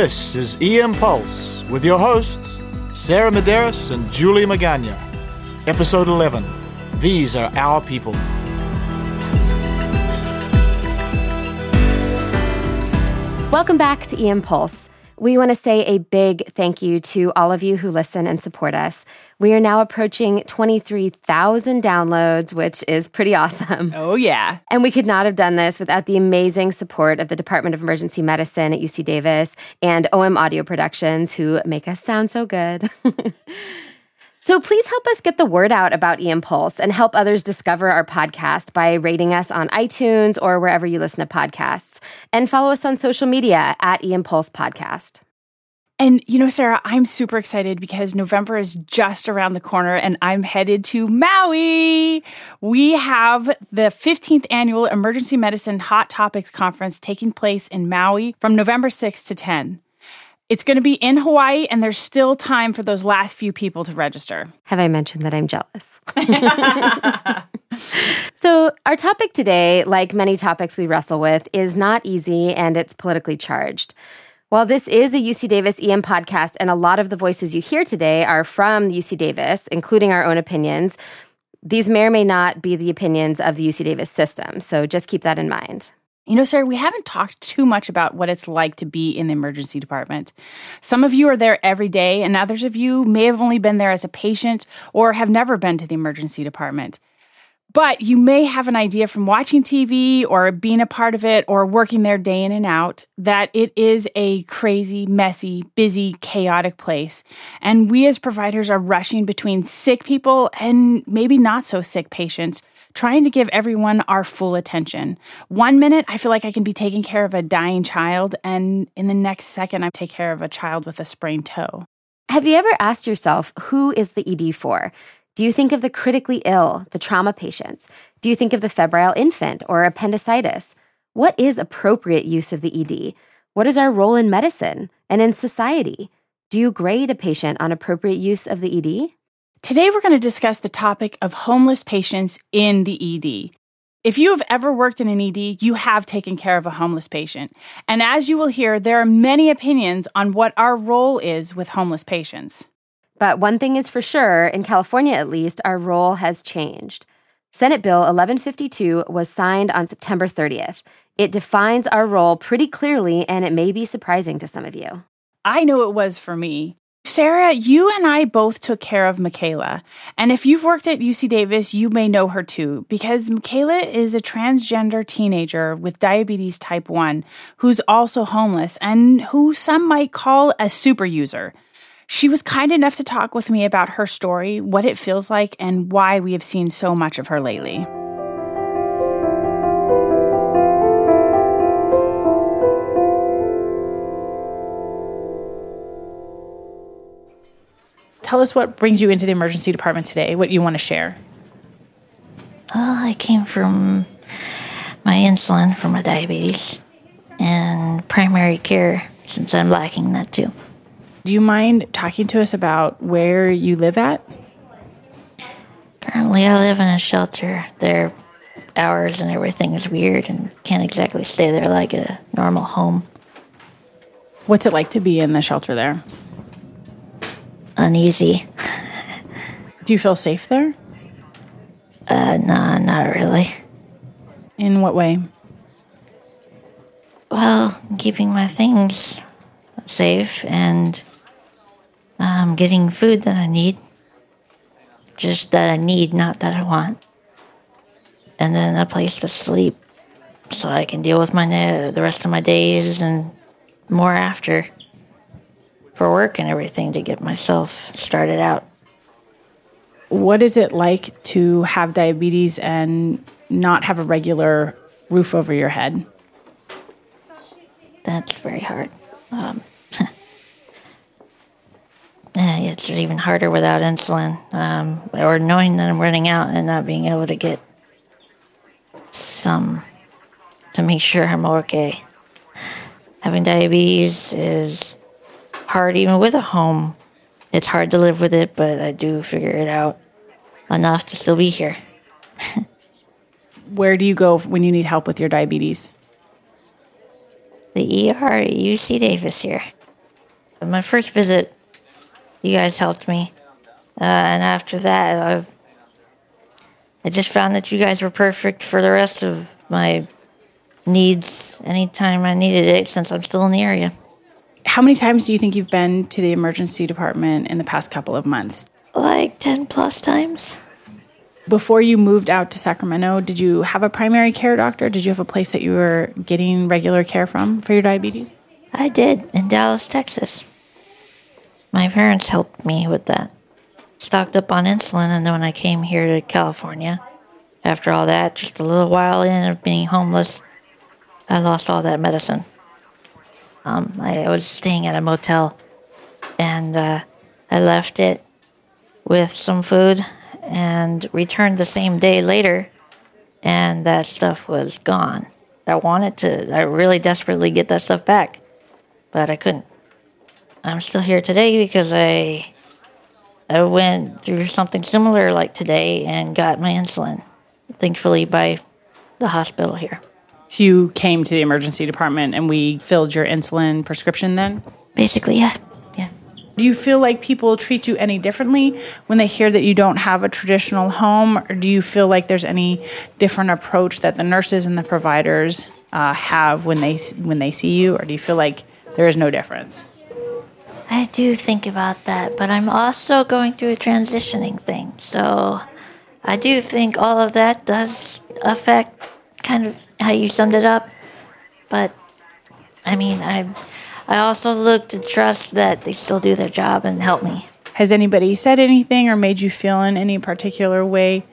This is EM Pulse with your hosts, Sarah Medeiros and Julie Magana. Episode 11 These Are Our People. Welcome back to EM Pulse. We want to say a big thank you to all of you who listen and support us. We are now approaching 23,000 downloads, which is pretty awesome. Oh, yeah. And we could not have done this without the amazing support of the Department of Emergency Medicine at UC Davis and OM Audio Productions, who make us sound so good. So please help us get the word out about EM Pulse and help others discover our podcast by rating us on iTunes or wherever you listen to podcasts. And follow us on social media at EM Pulse Podcast. And you know, Sarah, I'm super excited because November is just around the corner and I'm headed to Maui. We have the 15th annual Emergency Medicine Hot Topics Conference taking place in Maui from November 6th to 10. It's going to be in Hawaii, and there's still time for those last few people to register. Have I mentioned that I'm jealous? so, our topic today, like many topics we wrestle with, is not easy and it's politically charged. While this is a UC Davis EM podcast, and a lot of the voices you hear today are from UC Davis, including our own opinions, these may or may not be the opinions of the UC Davis system. So, just keep that in mind. You know, sir, we haven't talked too much about what it's like to be in the emergency department. Some of you are there every day, and others of you may have only been there as a patient or have never been to the emergency department. But you may have an idea from watching TV or being a part of it or working there day in and out that it is a crazy, messy, busy, chaotic place. And we as providers are rushing between sick people and maybe not so sick patients trying to give everyone our full attention. One minute, I feel like I can be taking care of a dying child, and in the next second, I take care of a child with a sprained toe. Have you ever asked yourself, who is the ED for? Do you think of the critically ill, the trauma patients? Do you think of the febrile infant or appendicitis? What is appropriate use of the ED? What is our role in medicine and in society? Do you grade a patient on appropriate use of the ED? Today, we're going to discuss the topic of homeless patients in the ED. If you have ever worked in an ED, you have taken care of a homeless patient. And as you will hear, there are many opinions on what our role is with homeless patients. But one thing is for sure, in California at least, our role has changed. Senate Bill 1152 was signed on September 30th. It defines our role pretty clearly, and it may be surprising to some of you. I know it was for me. Sarah, you and I both took care of Michaela. And if you've worked at UC Davis, you may know her too, because Michaela is a transgender teenager with diabetes type 1 who's also homeless and who some might call a super user. She was kind enough to talk with me about her story, what it feels like, and why we have seen so much of her lately. Tell us what brings you into the emergency department today, what you want to share. Well, I came from my insulin for my diabetes and primary care since I'm lacking that too. Do you mind talking to us about where you live at? Currently, I live in a shelter. Their hours and everything is weird and can't exactly stay there like a normal home. What's it like to be in the shelter there? Uneasy. Do you feel safe there? Uh, nah, not really. In what way? Well, keeping my things safe and um, getting food that I need. Just that I need, not that I want. And then a place to sleep so I can deal with my the rest of my days and more after for work and everything to get myself started out. What is it like to have diabetes and not have a regular roof over your head? That's very hard. Um, it's even harder without insulin, um, or knowing that I'm running out and not being able to get some to make sure I'm okay. Having diabetes is hard even with a home. It's hard to live with it, but I do figure it out enough to still be here. Where do you go when you need help with your diabetes? The ER at UC Davis here. My first visit, you guys helped me. Uh, and after that, I've, I just found that you guys were perfect for the rest of my needs anytime I needed it since I'm still in the area. How many times do you think you've been to the emergency department in the past couple of months? Like 10 plus times. Before you moved out to Sacramento, did you have a primary care doctor? Did you have a place that you were getting regular care from for your diabetes? I did in Dallas, Texas. My parents helped me with that. Stocked up on insulin, and then when I came here to California, after all that, just a little while in of being homeless, I lost all that medicine. Um, I was staying at a motel, and uh, I left it with some food and returned the same day later, and that stuff was gone. I wanted to, I really desperately get that stuff back, but I couldn't. I'm still here today because I I went through something similar like today and got my insulin, thankfully by the hospital here. So you came to the emergency department and we filled your insulin prescription then? Basically, yeah. Yeah. Do you feel like people treat you any differently when they hear that you don't have a traditional home? Or do you feel like there's any different approach that the nurses and the providers uh, have when they, when they see you? Or do you feel like there is no difference? I do think about that, but I'm also going through a transitioning thing. So I do think all of that does affect kind of how you summed it up. But I mean, I I also look to trust that they still do their job and help me. Has anybody said anything or made you feel in any particular way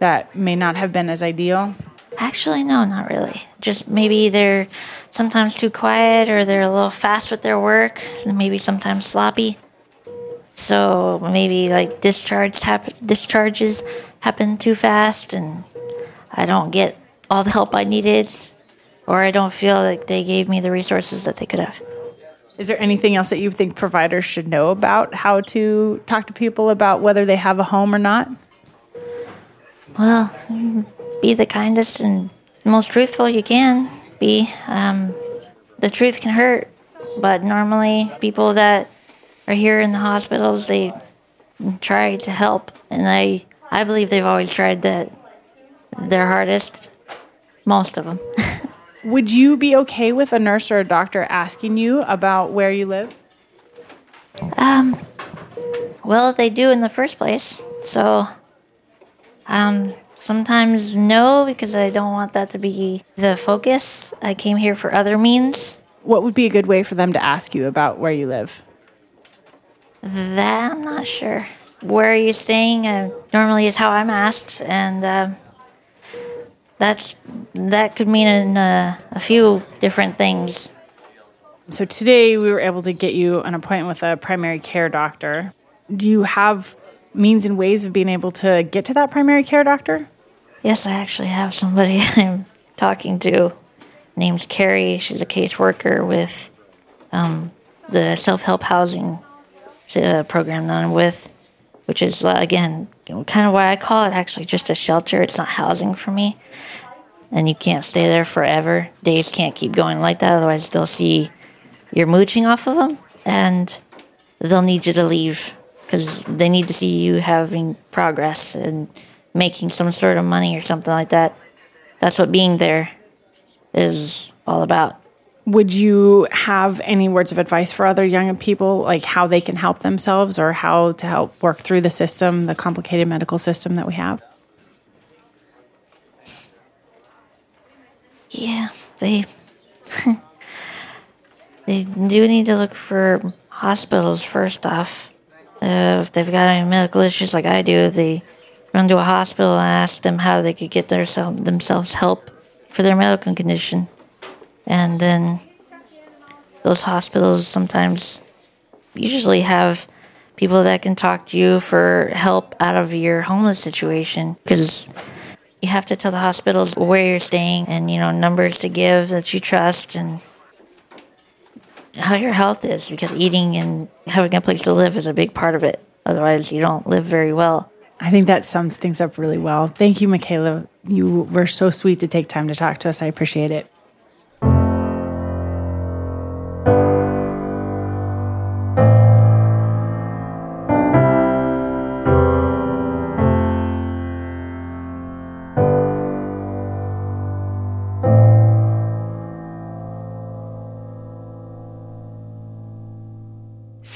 that may not have been as ideal? Actually, no, not really. Just maybe they're sometimes too quiet or they're a little fast with their work, and maybe sometimes sloppy. So maybe like discharge hap- discharges happen too fast, and I don't get all the help I needed, or I don't feel like they gave me the resources that they could have. Is there anything else that you think providers should know about how to talk to people about whether they have a home or not? Well, be the kindest and most truthful you can be. Um, the truth can hurt, but normally people that are here in the hospitals they try to help, and I I believe they've always tried that their hardest. Most of them. Would you be okay with a nurse or a doctor asking you about where you live? Um, well, they do in the first place. So, um, sometimes no, because I don't want that to be the focus. I came here for other means. What would be a good way for them to ask you about where you live? That I'm not sure. Where are you staying? Uh, normally is how I'm asked, and uh, that's that could mean in, uh, a few different things. So today we were able to get you an appointment with a primary care doctor. Do you have means and ways of being able to get to that primary care doctor? Yes, I actually have somebody I'm talking to. Name's Carrie. She's a caseworker with um, the self help housing uh, program that I'm with, which is uh, again kind of why I call it actually just a shelter. It's not housing for me, and you can't stay there forever. Days can't keep going like that, otherwise they'll see you're mooching off of them, and they'll need you to leave because they need to see you having progress and making some sort of money or something like that. That's what being there is all about. Would you have any words of advice for other young people, like how they can help themselves or how to help work through the system, the complicated medical system that we have? Yeah, they they do need to look for hospitals first off. Uh, if they've got any medical issues like I do, they run to a hospital and ask them how they could get their themselves help for their medical condition. And then those hospitals sometimes usually have people that can talk to you for help out of your homeless situation because you have to tell the hospitals where you're staying and you know numbers to give that you trust and how your health is because eating and having a place to live is a big part of it otherwise you don't live very well I think that sums things up really well. Thank you, Michaela. You were so sweet to take time to talk to us. I appreciate it.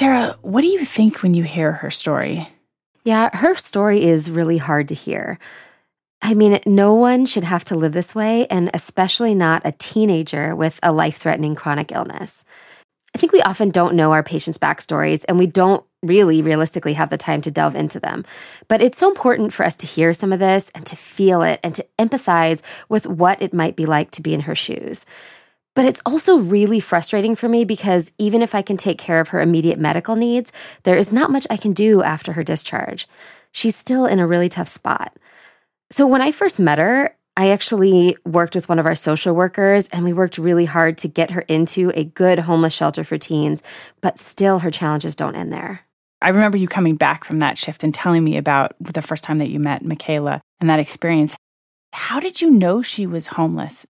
Sarah, what do you think when you hear her story? Yeah, her story is really hard to hear. I mean, no one should have to live this way, and especially not a teenager with a life threatening chronic illness. I think we often don't know our patients' backstories, and we don't really realistically have the time to delve into them. But it's so important for us to hear some of this and to feel it and to empathize with what it might be like to be in her shoes. But it's also really frustrating for me because even if I can take care of her immediate medical needs, there is not much I can do after her discharge. She's still in a really tough spot. So when I first met her, I actually worked with one of our social workers and we worked really hard to get her into a good homeless shelter for teens, but still her challenges don't end there. I remember you coming back from that shift and telling me about the first time that you met Michaela and that experience. How did you know she was homeless?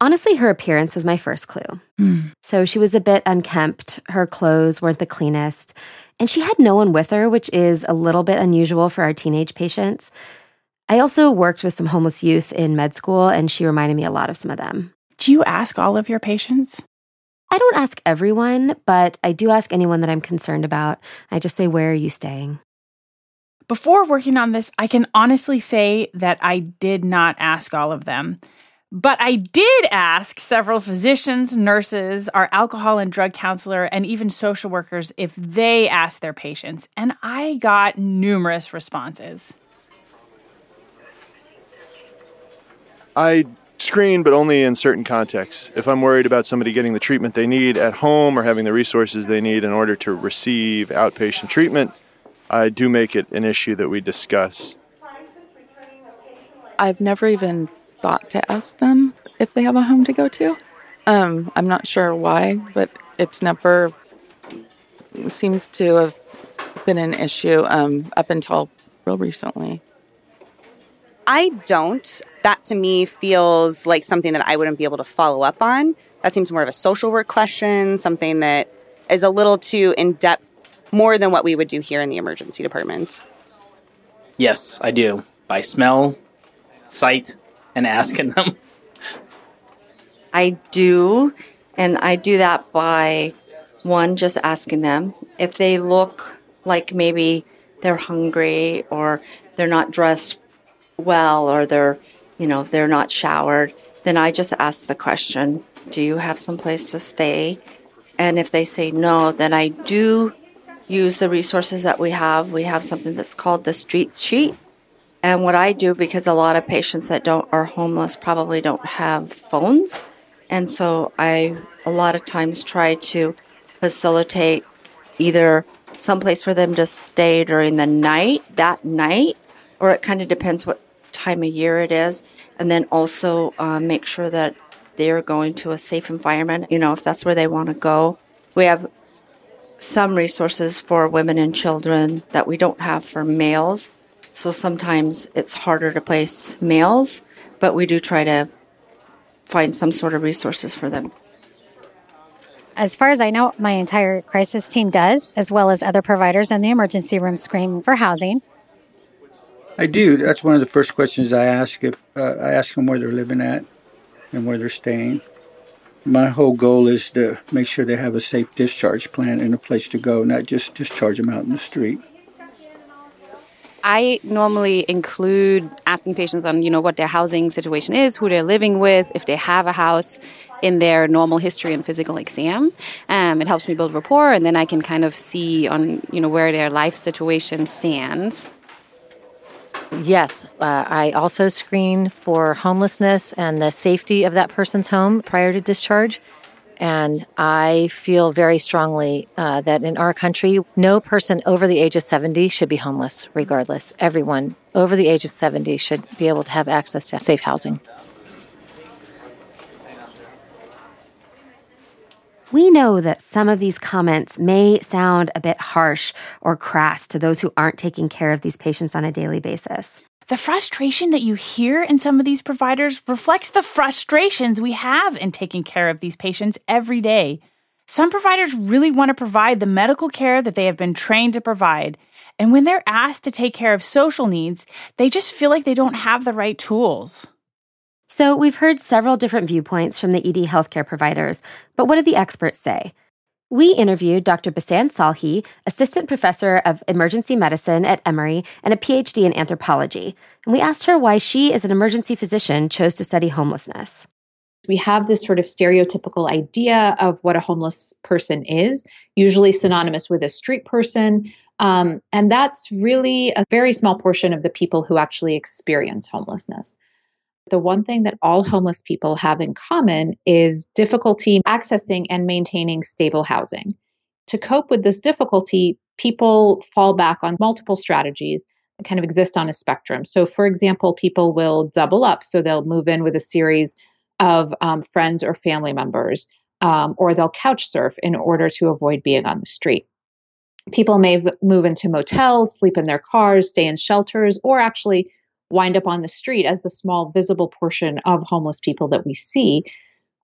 Honestly, her appearance was my first clue. Mm. So she was a bit unkempt, her clothes weren't the cleanest, and she had no one with her, which is a little bit unusual for our teenage patients. I also worked with some homeless youth in med school, and she reminded me a lot of some of them. Do you ask all of your patients? I don't ask everyone, but I do ask anyone that I'm concerned about. I just say, Where are you staying? Before working on this, I can honestly say that I did not ask all of them. But I did ask several physicians, nurses, our alcohol and drug counselor, and even social workers if they asked their patients, and I got numerous responses. I screen, but only in certain contexts. If I'm worried about somebody getting the treatment they need at home or having the resources they need in order to receive outpatient treatment, I do make it an issue that we discuss. I've never even thought to ask them if they have a home to go to. Um, I'm not sure why, but it's never seems to have been an issue um, up until real recently. I don't. That to me feels like something that I wouldn't be able to follow up on. That seems more of a social work question, something that is a little too in depth, more than what we would do here in the emergency department. Yes, I do. By smell, sight, and asking them. I do, and I do that by one, just asking them if they look like maybe they're hungry or they're not dressed well or they're, you know, they're not showered, then I just ask the question, do you have some place to stay? And if they say no, then I do use the resources that we have. We have something that's called the street sheet. And what I do, because a lot of patients that don't are homeless probably don't have phones, and so I a lot of times try to facilitate either someplace for them to stay during the night, that night, or it kind of depends what time of year it is, and then also uh, make sure that they're going to a safe environment. You know, if that's where they want to go, we have some resources for women and children that we don't have for males. So sometimes it's harder to place males, but we do try to find some sort of resources for them. As far as I know, my entire crisis team does, as well as other providers in the emergency room screen for housing. I do. That's one of the first questions I ask. If uh, I ask them where they're living at and where they're staying. My whole goal is to make sure they have a safe discharge plan and a place to go, not just discharge them out in the street. I normally include asking patients on, you know, what their housing situation is, who they're living with, if they have a house in their normal history and physical exam. Um, it helps me build rapport, and then I can kind of see on, you know, where their life situation stands. Yes, uh, I also screen for homelessness and the safety of that person's home prior to discharge. And I feel very strongly uh, that in our country, no person over the age of 70 should be homeless, regardless. Everyone over the age of 70 should be able to have access to safe housing. We know that some of these comments may sound a bit harsh or crass to those who aren't taking care of these patients on a daily basis. The frustration that you hear in some of these providers reflects the frustrations we have in taking care of these patients every day. Some providers really want to provide the medical care that they have been trained to provide. And when they're asked to take care of social needs, they just feel like they don't have the right tools. So, we've heard several different viewpoints from the ED healthcare providers, but what do the experts say? We interviewed Dr. Bisan Salhi, assistant professor of emergency medicine at Emory and a PhD in anthropology, and we asked her why she, as an emergency physician, chose to study homelessness. We have this sort of stereotypical idea of what a homeless person is, usually synonymous with a street person. Um, and that's really a very small portion of the people who actually experience homelessness. The one thing that all homeless people have in common is difficulty accessing and maintaining stable housing. To cope with this difficulty, people fall back on multiple strategies that kind of exist on a spectrum. So, for example, people will double up. So, they'll move in with a series of um, friends or family members, um, or they'll couch surf in order to avoid being on the street. People may v- move into motels, sleep in their cars, stay in shelters, or actually wind up on the street as the small visible portion of homeless people that we see.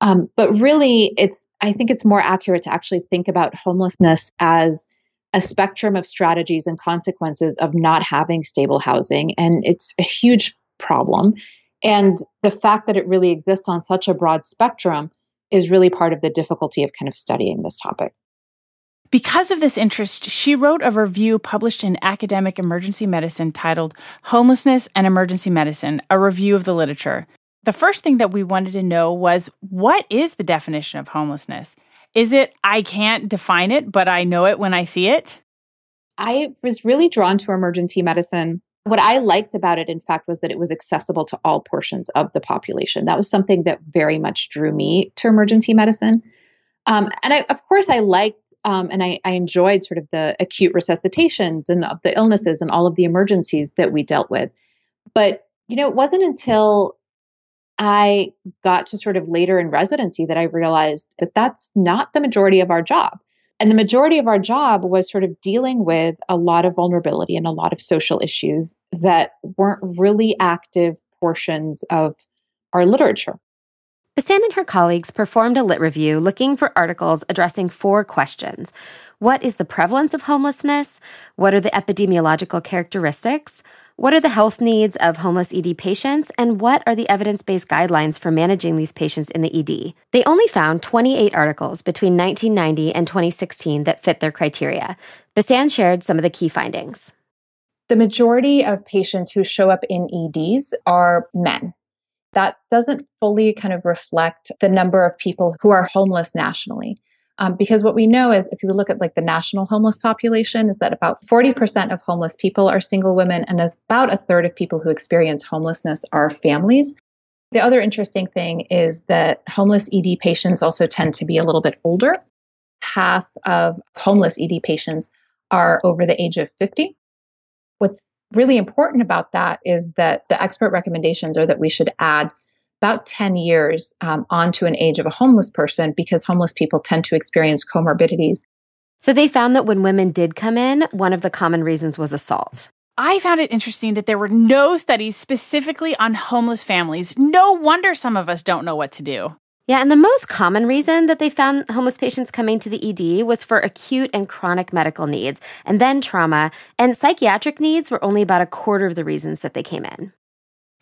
Um, but really, it's I think it's more accurate to actually think about homelessness as a spectrum of strategies and consequences of not having stable housing, and it's a huge problem. And the fact that it really exists on such a broad spectrum is really part of the difficulty of kind of studying this topic. Because of this interest, she wrote a review published in Academic Emergency Medicine titled Homelessness and Emergency Medicine, a review of the literature. The first thing that we wanted to know was what is the definition of homelessness? Is it I can't define it, but I know it when I see it? I was really drawn to emergency medicine what I liked about it, in fact, was that it was accessible to all portions of the population. That was something that very much drew me to emergency medicine. Um, and I, of course, I liked um, and I, I, enjoyed sort of the acute resuscitations and of the illnesses and all of the emergencies that we dealt with. But, you know, it wasn't until I got to sort of later in residency that I realized that that's not the majority of our job. And the majority of our job was sort of dealing with a lot of vulnerability and a lot of social issues that weren't really active portions of our literature. Bisan and her colleagues performed a lit review looking for articles addressing four questions. What is the prevalence of homelessness? What are the epidemiological characteristics? What are the health needs of homeless ED patients, and what are the evidence based guidelines for managing these patients in the ED? They only found 28 articles between 1990 and 2016 that fit their criteria. Bisan shared some of the key findings. The majority of patients who show up in EDs are men. That doesn't fully kind of reflect the number of people who are homeless nationally. Um, because what we know is if you look at like the national homeless population is that about 40% of homeless people are single women and about a third of people who experience homelessness are families. The other interesting thing is that homeless ed patients also tend to be a little bit older. Half of homeless ed patients are over the age of 50 what's really important about that is that the expert recommendations are that we should add about 10 years um, onto an age of a homeless person because homeless people tend to experience comorbidities. So they found that when women did come in, one of the common reasons was assault. I found it interesting that there were no studies specifically on homeless families. No wonder some of us don't know what to do. Yeah, and the most common reason that they found homeless patients coming to the ED was for acute and chronic medical needs, and then trauma, and psychiatric needs were only about a quarter of the reasons that they came in.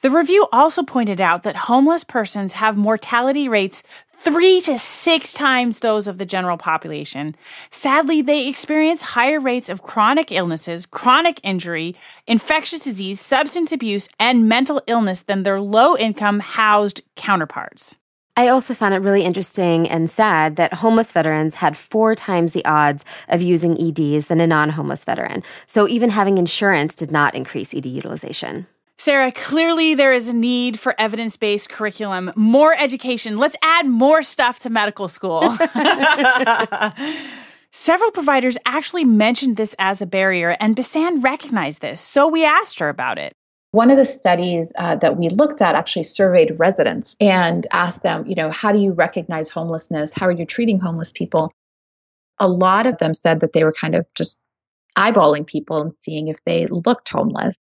The review also pointed out that homeless persons have mortality rates three to six times those of the general population. Sadly, they experience higher rates of chronic illnesses, chronic injury, infectious disease, substance abuse, and mental illness than their low income housed counterparts. I also found it really interesting and sad that homeless veterans had four times the odds of using EDs than a non homeless veteran. So even having insurance did not increase ED utilization. Sarah, clearly there is a need for evidence based curriculum, more education. Let's add more stuff to medical school. Several providers actually mentioned this as a barrier, and Bisan recognized this, so we asked her about it. One of the studies uh, that we looked at actually surveyed residents and asked them, you know, how do you recognize homelessness? How are you treating homeless people? A lot of them said that they were kind of just eyeballing people and seeing if they looked homeless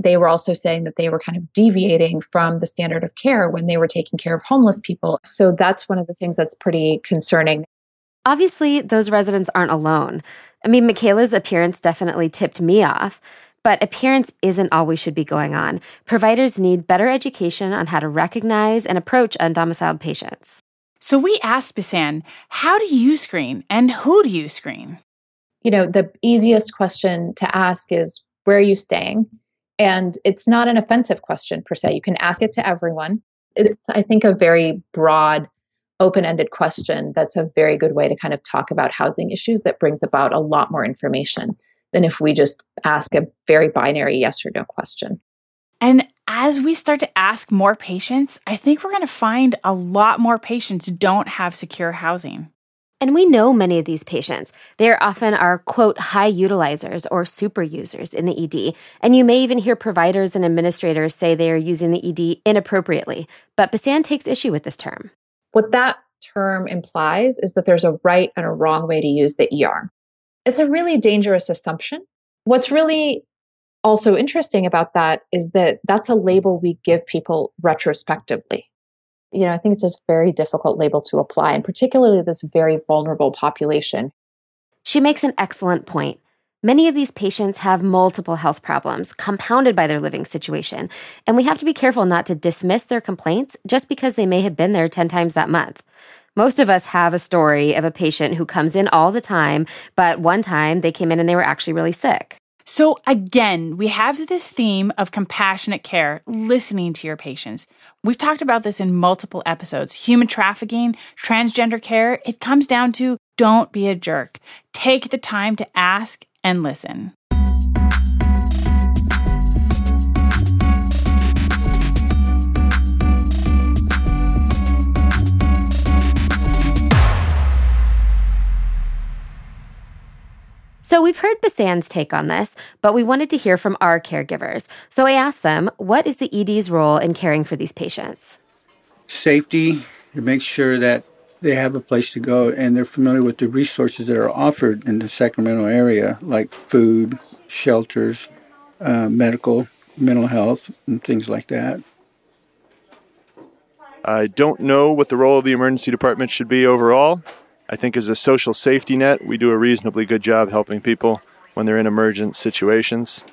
they were also saying that they were kind of deviating from the standard of care when they were taking care of homeless people. So that's one of the things that's pretty concerning. Obviously, those residents aren't alone. I mean, Michaela's appearance definitely tipped me off, but appearance isn't all we should be going on. Providers need better education on how to recognize and approach undomiciled patients. So we asked Bisan, how do you screen and who do you screen? You know, the easiest question to ask is where are you staying? And it's not an offensive question per se. You can ask it to everyone. It's, I think, a very broad, open ended question that's a very good way to kind of talk about housing issues that brings about a lot more information than if we just ask a very binary yes or no question. And as we start to ask more patients, I think we're going to find a lot more patients don't have secure housing. And we know many of these patients. They are often our quote high utilizers or super users in the ED. And you may even hear providers and administrators say they are using the ED inappropriately. But Bisan takes issue with this term. What that term implies is that there's a right and a wrong way to use the ER. It's a really dangerous assumption. What's really also interesting about that is that that's a label we give people retrospectively. You know, I think it's a very difficult label to apply, and particularly this very vulnerable population. She makes an excellent point. Many of these patients have multiple health problems compounded by their living situation, and we have to be careful not to dismiss their complaints just because they may have been there 10 times that month. Most of us have a story of a patient who comes in all the time, but one time they came in and they were actually really sick. So, again, we have this theme of compassionate care, listening to your patients. We've talked about this in multiple episodes. Human trafficking, transgender care, it comes down to don't be a jerk. Take the time to ask and listen. So we've heard Bisan's take on this, but we wanted to hear from our caregivers. So I asked them, what is the ED's role in caring for these patients? Safety, to make sure that they have a place to go and they're familiar with the resources that are offered in the Sacramento area, like food, shelters, uh, medical, mental health, and things like that. I don't know what the role of the emergency department should be overall. I think as a social safety net, we do a reasonably good job helping people when they're in emergent situations.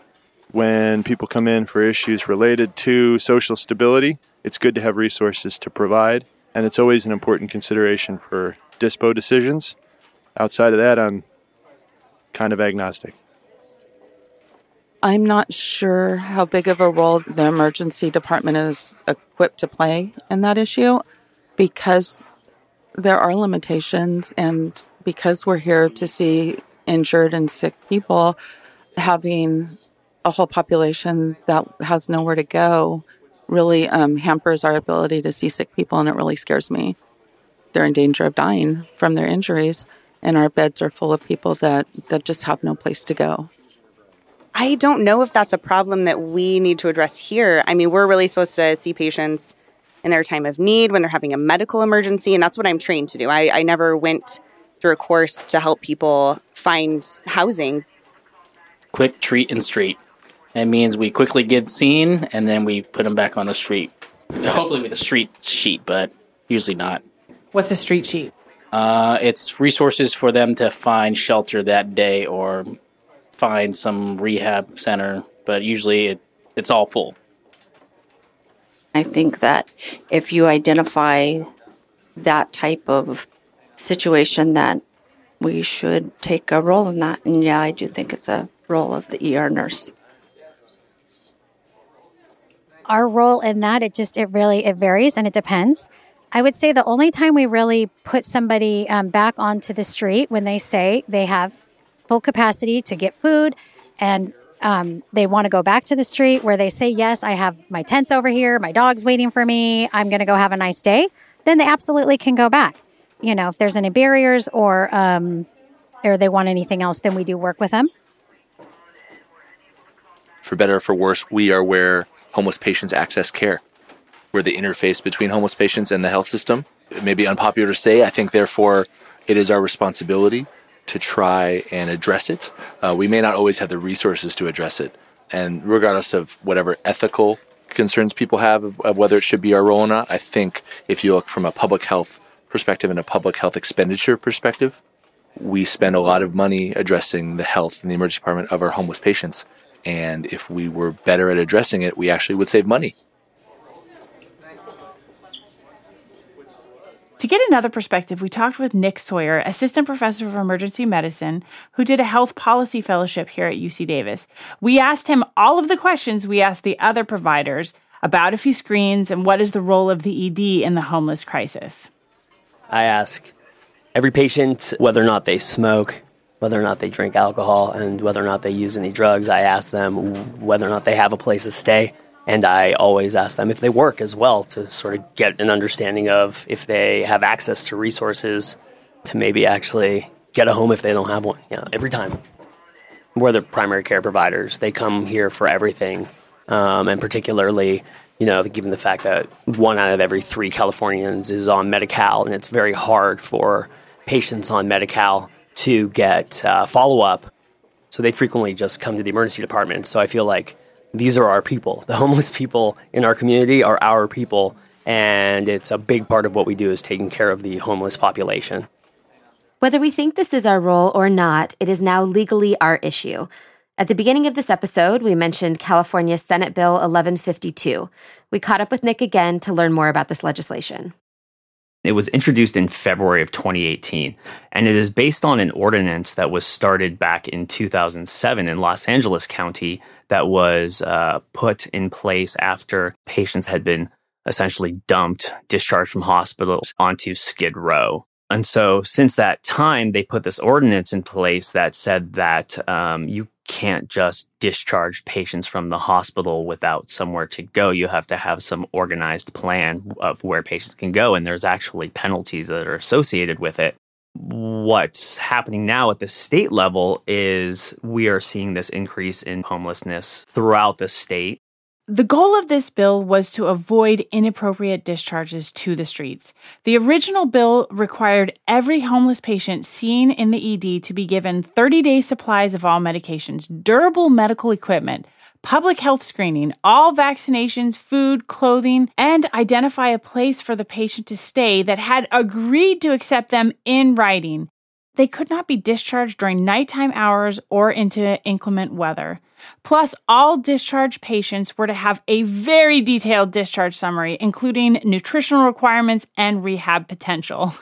When people come in for issues related to social stability, it's good to have resources to provide, and it's always an important consideration for dispo decisions. Outside of that, I'm kind of agnostic. I'm not sure how big of a role the emergency department is equipped to play in that issue because there are limitations, and because we're here to see injured and sick people, having a whole population that has nowhere to go really um, hampers our ability to see sick people, and it really scares me. They're in danger of dying from their injuries, and our beds are full of people that, that just have no place to go. I don't know if that's a problem that we need to address here. I mean, we're really supposed to see patients in their time of need, when they're having a medical emergency. And that's what I'm trained to do. I, I never went through a course to help people find housing. Quick treat and street. It means we quickly get seen and then we put them back on the street. Hopefully with a street sheet, but usually not. What's a street sheet? Uh, it's resources for them to find shelter that day or find some rehab center, but usually it, it's all full. I think that if you identify that type of situation, that we should take a role in that. And yeah, I do think it's a role of the ER nurse. Our role in that, it just, it really, it varies and it depends. I would say the only time we really put somebody um, back onto the street when they say they have full capacity to get food and um, they want to go back to the street where they say, Yes, I have my tents over here, my dog's waiting for me, I'm going to go have a nice day, then they absolutely can go back. You know, if there's any barriers or, um, or they want anything else, then we do work with them. For better or for worse, we are where homeless patients access care. We're the interface between homeless patients and the health system. It may be unpopular to say. I think, therefore, it is our responsibility to try and address it. Uh, we may not always have the resources to address it. And regardless of whatever ethical concerns people have of, of, whether it should be our role or not, I think if you look from a public health perspective and a public health expenditure perspective, we spend a lot of money addressing the health in the emergency department of our homeless patients. And if we were better at addressing it, we actually would save money. To get another perspective, we talked with Nick Sawyer, assistant professor of emergency medicine, who did a health policy fellowship here at UC Davis. We asked him all of the questions we asked the other providers about if he screens and what is the role of the ED in the homeless crisis. I ask every patient whether or not they smoke, whether or not they drink alcohol, and whether or not they use any drugs. I ask them whether or not they have a place to stay. And I always ask them if they work as well to sort of get an understanding of if they have access to resources to maybe actually get a home if they don't have one. Yeah, every time. We're the primary care providers. They come here for everything. Um, and particularly, you know, given the fact that one out of every three Californians is on Medi-Cal, and it's very hard for patients on Medi-Cal to get uh, follow up. So they frequently just come to the emergency department. So I feel like these are our people. The homeless people in our community are our people, and it's a big part of what we do is taking care of the homeless population. Whether we think this is our role or not, it is now legally our issue. At the beginning of this episode, we mentioned California Senate Bill 1152. We caught up with Nick again to learn more about this legislation. It was introduced in February of 2018, and it is based on an ordinance that was started back in 2007 in Los Angeles County that was uh, put in place after patients had been essentially dumped, discharged from hospitals onto Skid Row. And so, since that time, they put this ordinance in place that said that um, you can't just discharge patients from the hospital without somewhere to go. You have to have some organized plan of where patients can go, and there's actually penalties that are associated with it. What's happening now at the state level is we are seeing this increase in homelessness throughout the state. The goal of this bill was to avoid inappropriate discharges to the streets. The original bill required every homeless patient seen in the ED to be given 30 day supplies of all medications, durable medical equipment, public health screening, all vaccinations, food, clothing, and identify a place for the patient to stay that had agreed to accept them in writing. They could not be discharged during nighttime hours or into inclement weather. Plus, all discharge patients were to have a very detailed discharge summary, including nutritional requirements and rehab potential.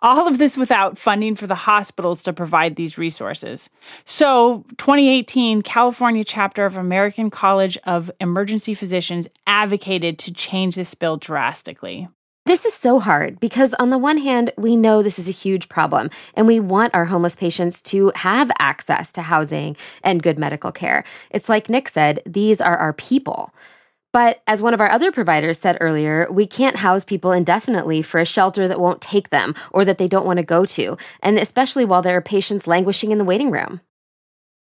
All of this without funding for the hospitals to provide these resources. So, 2018, California chapter of American College of Emergency Physicians advocated to change this bill drastically. This is so hard because, on the one hand, we know this is a huge problem and we want our homeless patients to have access to housing and good medical care. It's like Nick said, these are our people. But as one of our other providers said earlier, we can't house people indefinitely for a shelter that won't take them or that they don't want to go to, and especially while there are patients languishing in the waiting room.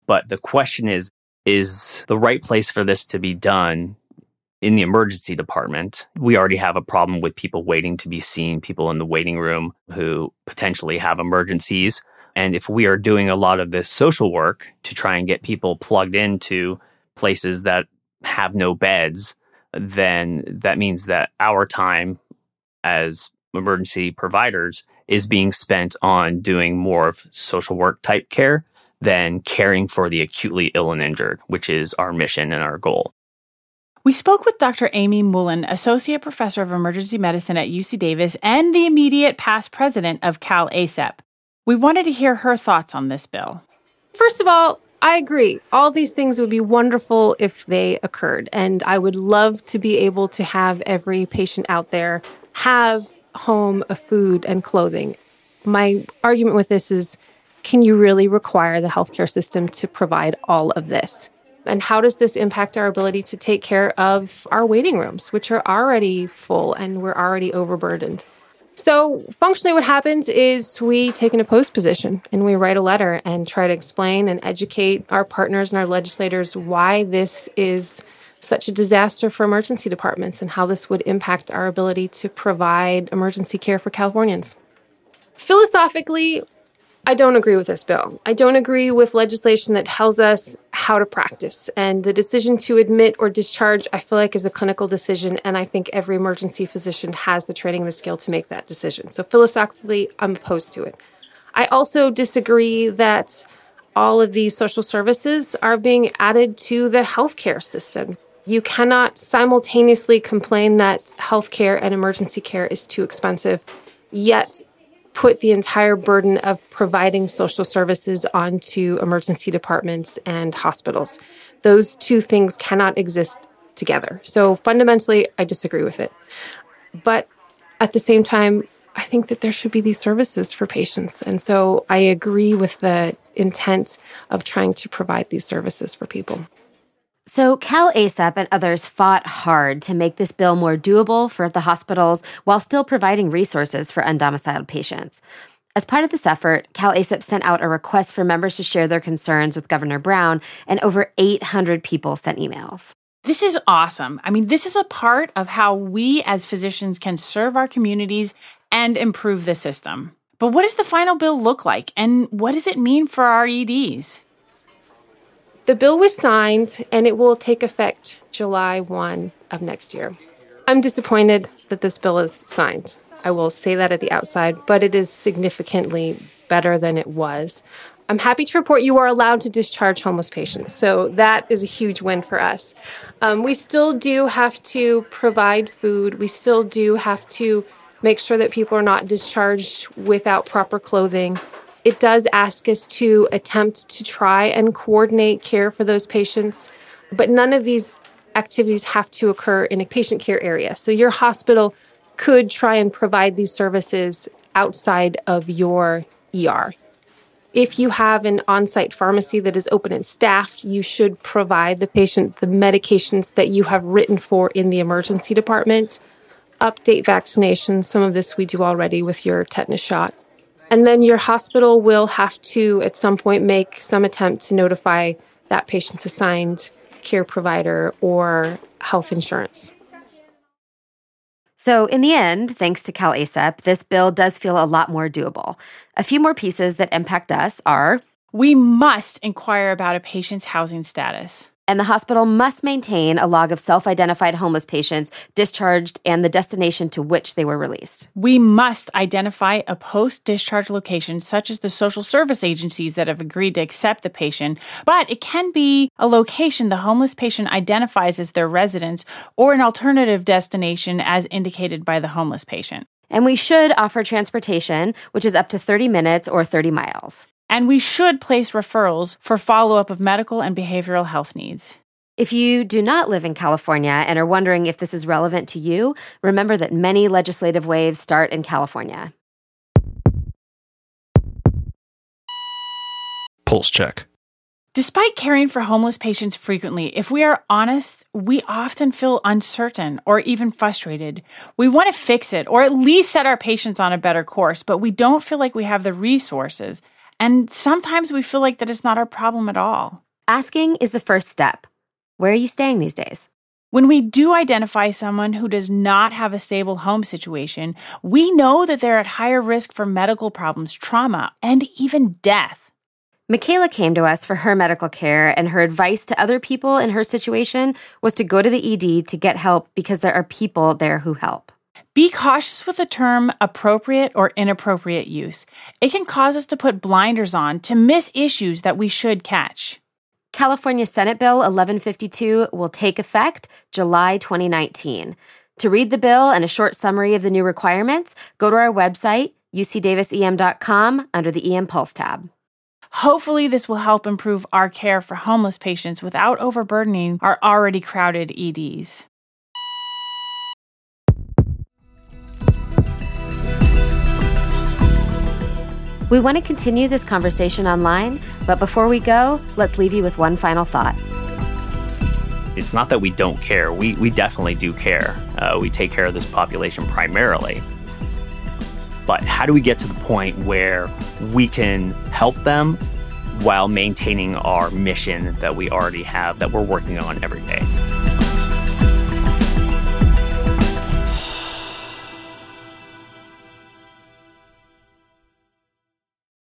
But the question is is the right place for this to be done in the emergency department, we already have a problem with people waiting to be seen, people in the waiting room who potentially have emergencies. And if we are doing a lot of this social work to try and get people plugged into places that have no beds, then that means that our time as emergency providers is being spent on doing more of social work type care than caring for the acutely ill and injured, which is our mission and our goal. We spoke with Dr. Aimee Moulin, Associate Professor of Emergency Medicine at UC Davis and the immediate past president of Cal ACEP. We wanted to hear her thoughts on this bill. First of all, I agree. All these things would be wonderful if they occurred. And I would love to be able to have every patient out there have home, a food, and clothing. My argument with this is can you really require the healthcare system to provide all of this? And how does this impact our ability to take care of our waiting rooms, which are already full and we're already overburdened? So, functionally, what happens is we take an opposed position and we write a letter and try to explain and educate our partners and our legislators why this is such a disaster for emergency departments and how this would impact our ability to provide emergency care for Californians. Philosophically, I don't agree with this bill. I don't agree with legislation that tells us how to practice. And the decision to admit or discharge, I feel like, is a clinical decision. And I think every emergency physician has the training, the skill to make that decision. So philosophically, I'm opposed to it. I also disagree that all of these social services are being added to the healthcare system. You cannot simultaneously complain that healthcare and emergency care is too expensive yet put the entire burden of providing social services onto emergency departments and hospitals. Those two things cannot exist together. So fundamentally, I disagree with it. But at the same time, I think that there should be these services for patients. And so I agree with the intent of trying to provide these services for people. So, Cal ACEP and others fought hard to make this bill more doable for the hospitals while still providing resources for undomiciled patients. As part of this effort, Cal ACEP sent out a request for members to share their concerns with Governor Brown, and over 800 people sent emails. This is awesome. I mean, this is a part of how we as physicians can serve our communities and improve the system. But what does the final bill look like, and what does it mean for our EDs? The bill was signed and it will take effect July 1 of next year. I'm disappointed that this bill is signed. I will say that at the outside, but it is significantly better than it was. I'm happy to report you are allowed to discharge homeless patients, so that is a huge win for us. Um, we still do have to provide food, we still do have to make sure that people are not discharged without proper clothing it does ask us to attempt to try and coordinate care for those patients, but none of these activities have to occur in a patient care area. So your hospital could try and provide these services outside of your ER. If you have an on site pharmacy that is open and staffed, you should provide the patient the medications that you have written for in the emergency department. Update vaccinations, some of this we do already with your tetanus shot. And then your hospital will have to, at some point, make some attempt to notify that patient's assigned care provider or health insurance. So, in the end, thanks to Cal ACEP, this bill does feel a lot more doable. A few more pieces that impact us are we must inquire about a patient's housing status and the hospital must maintain a log of self identified homeless patients discharged and the destination to which they were released. We must identify a post discharge location, such as the social service agencies that have agreed to accept the patient, but it can be a location the homeless patient identifies as their residence or an alternative destination as indicated by the homeless patient. And we should offer transportation, which is up to 30 minutes or 30 miles and we should place referrals for follow up of medical and behavioral health needs. If you do not live in California and are wondering if this is relevant to you, remember that many legislative waves start in California. Pulse check. Despite caring for homeless patients frequently, if we are honest, we often feel uncertain or even frustrated. We want to fix it or at least set our patients on a better course, but we don't feel like we have the resources and sometimes we feel like that it's not our problem at all. Asking is the first step. Where are you staying these days? When we do identify someone who does not have a stable home situation, we know that they're at higher risk for medical problems, trauma, and even death. Michaela came to us for her medical care, and her advice to other people in her situation was to go to the ED to get help because there are people there who help. Be cautious with the term appropriate or inappropriate use. It can cause us to put blinders on to miss issues that we should catch. California Senate Bill 1152 will take effect July 2019. To read the bill and a short summary of the new requirements, go to our website, ucdavisem.com, under the EM Pulse tab. Hopefully, this will help improve our care for homeless patients without overburdening our already crowded EDs. We want to continue this conversation online, but before we go, let's leave you with one final thought. It's not that we don't care. We, we definitely do care. Uh, we take care of this population primarily. But how do we get to the point where we can help them while maintaining our mission that we already have, that we're working on every day?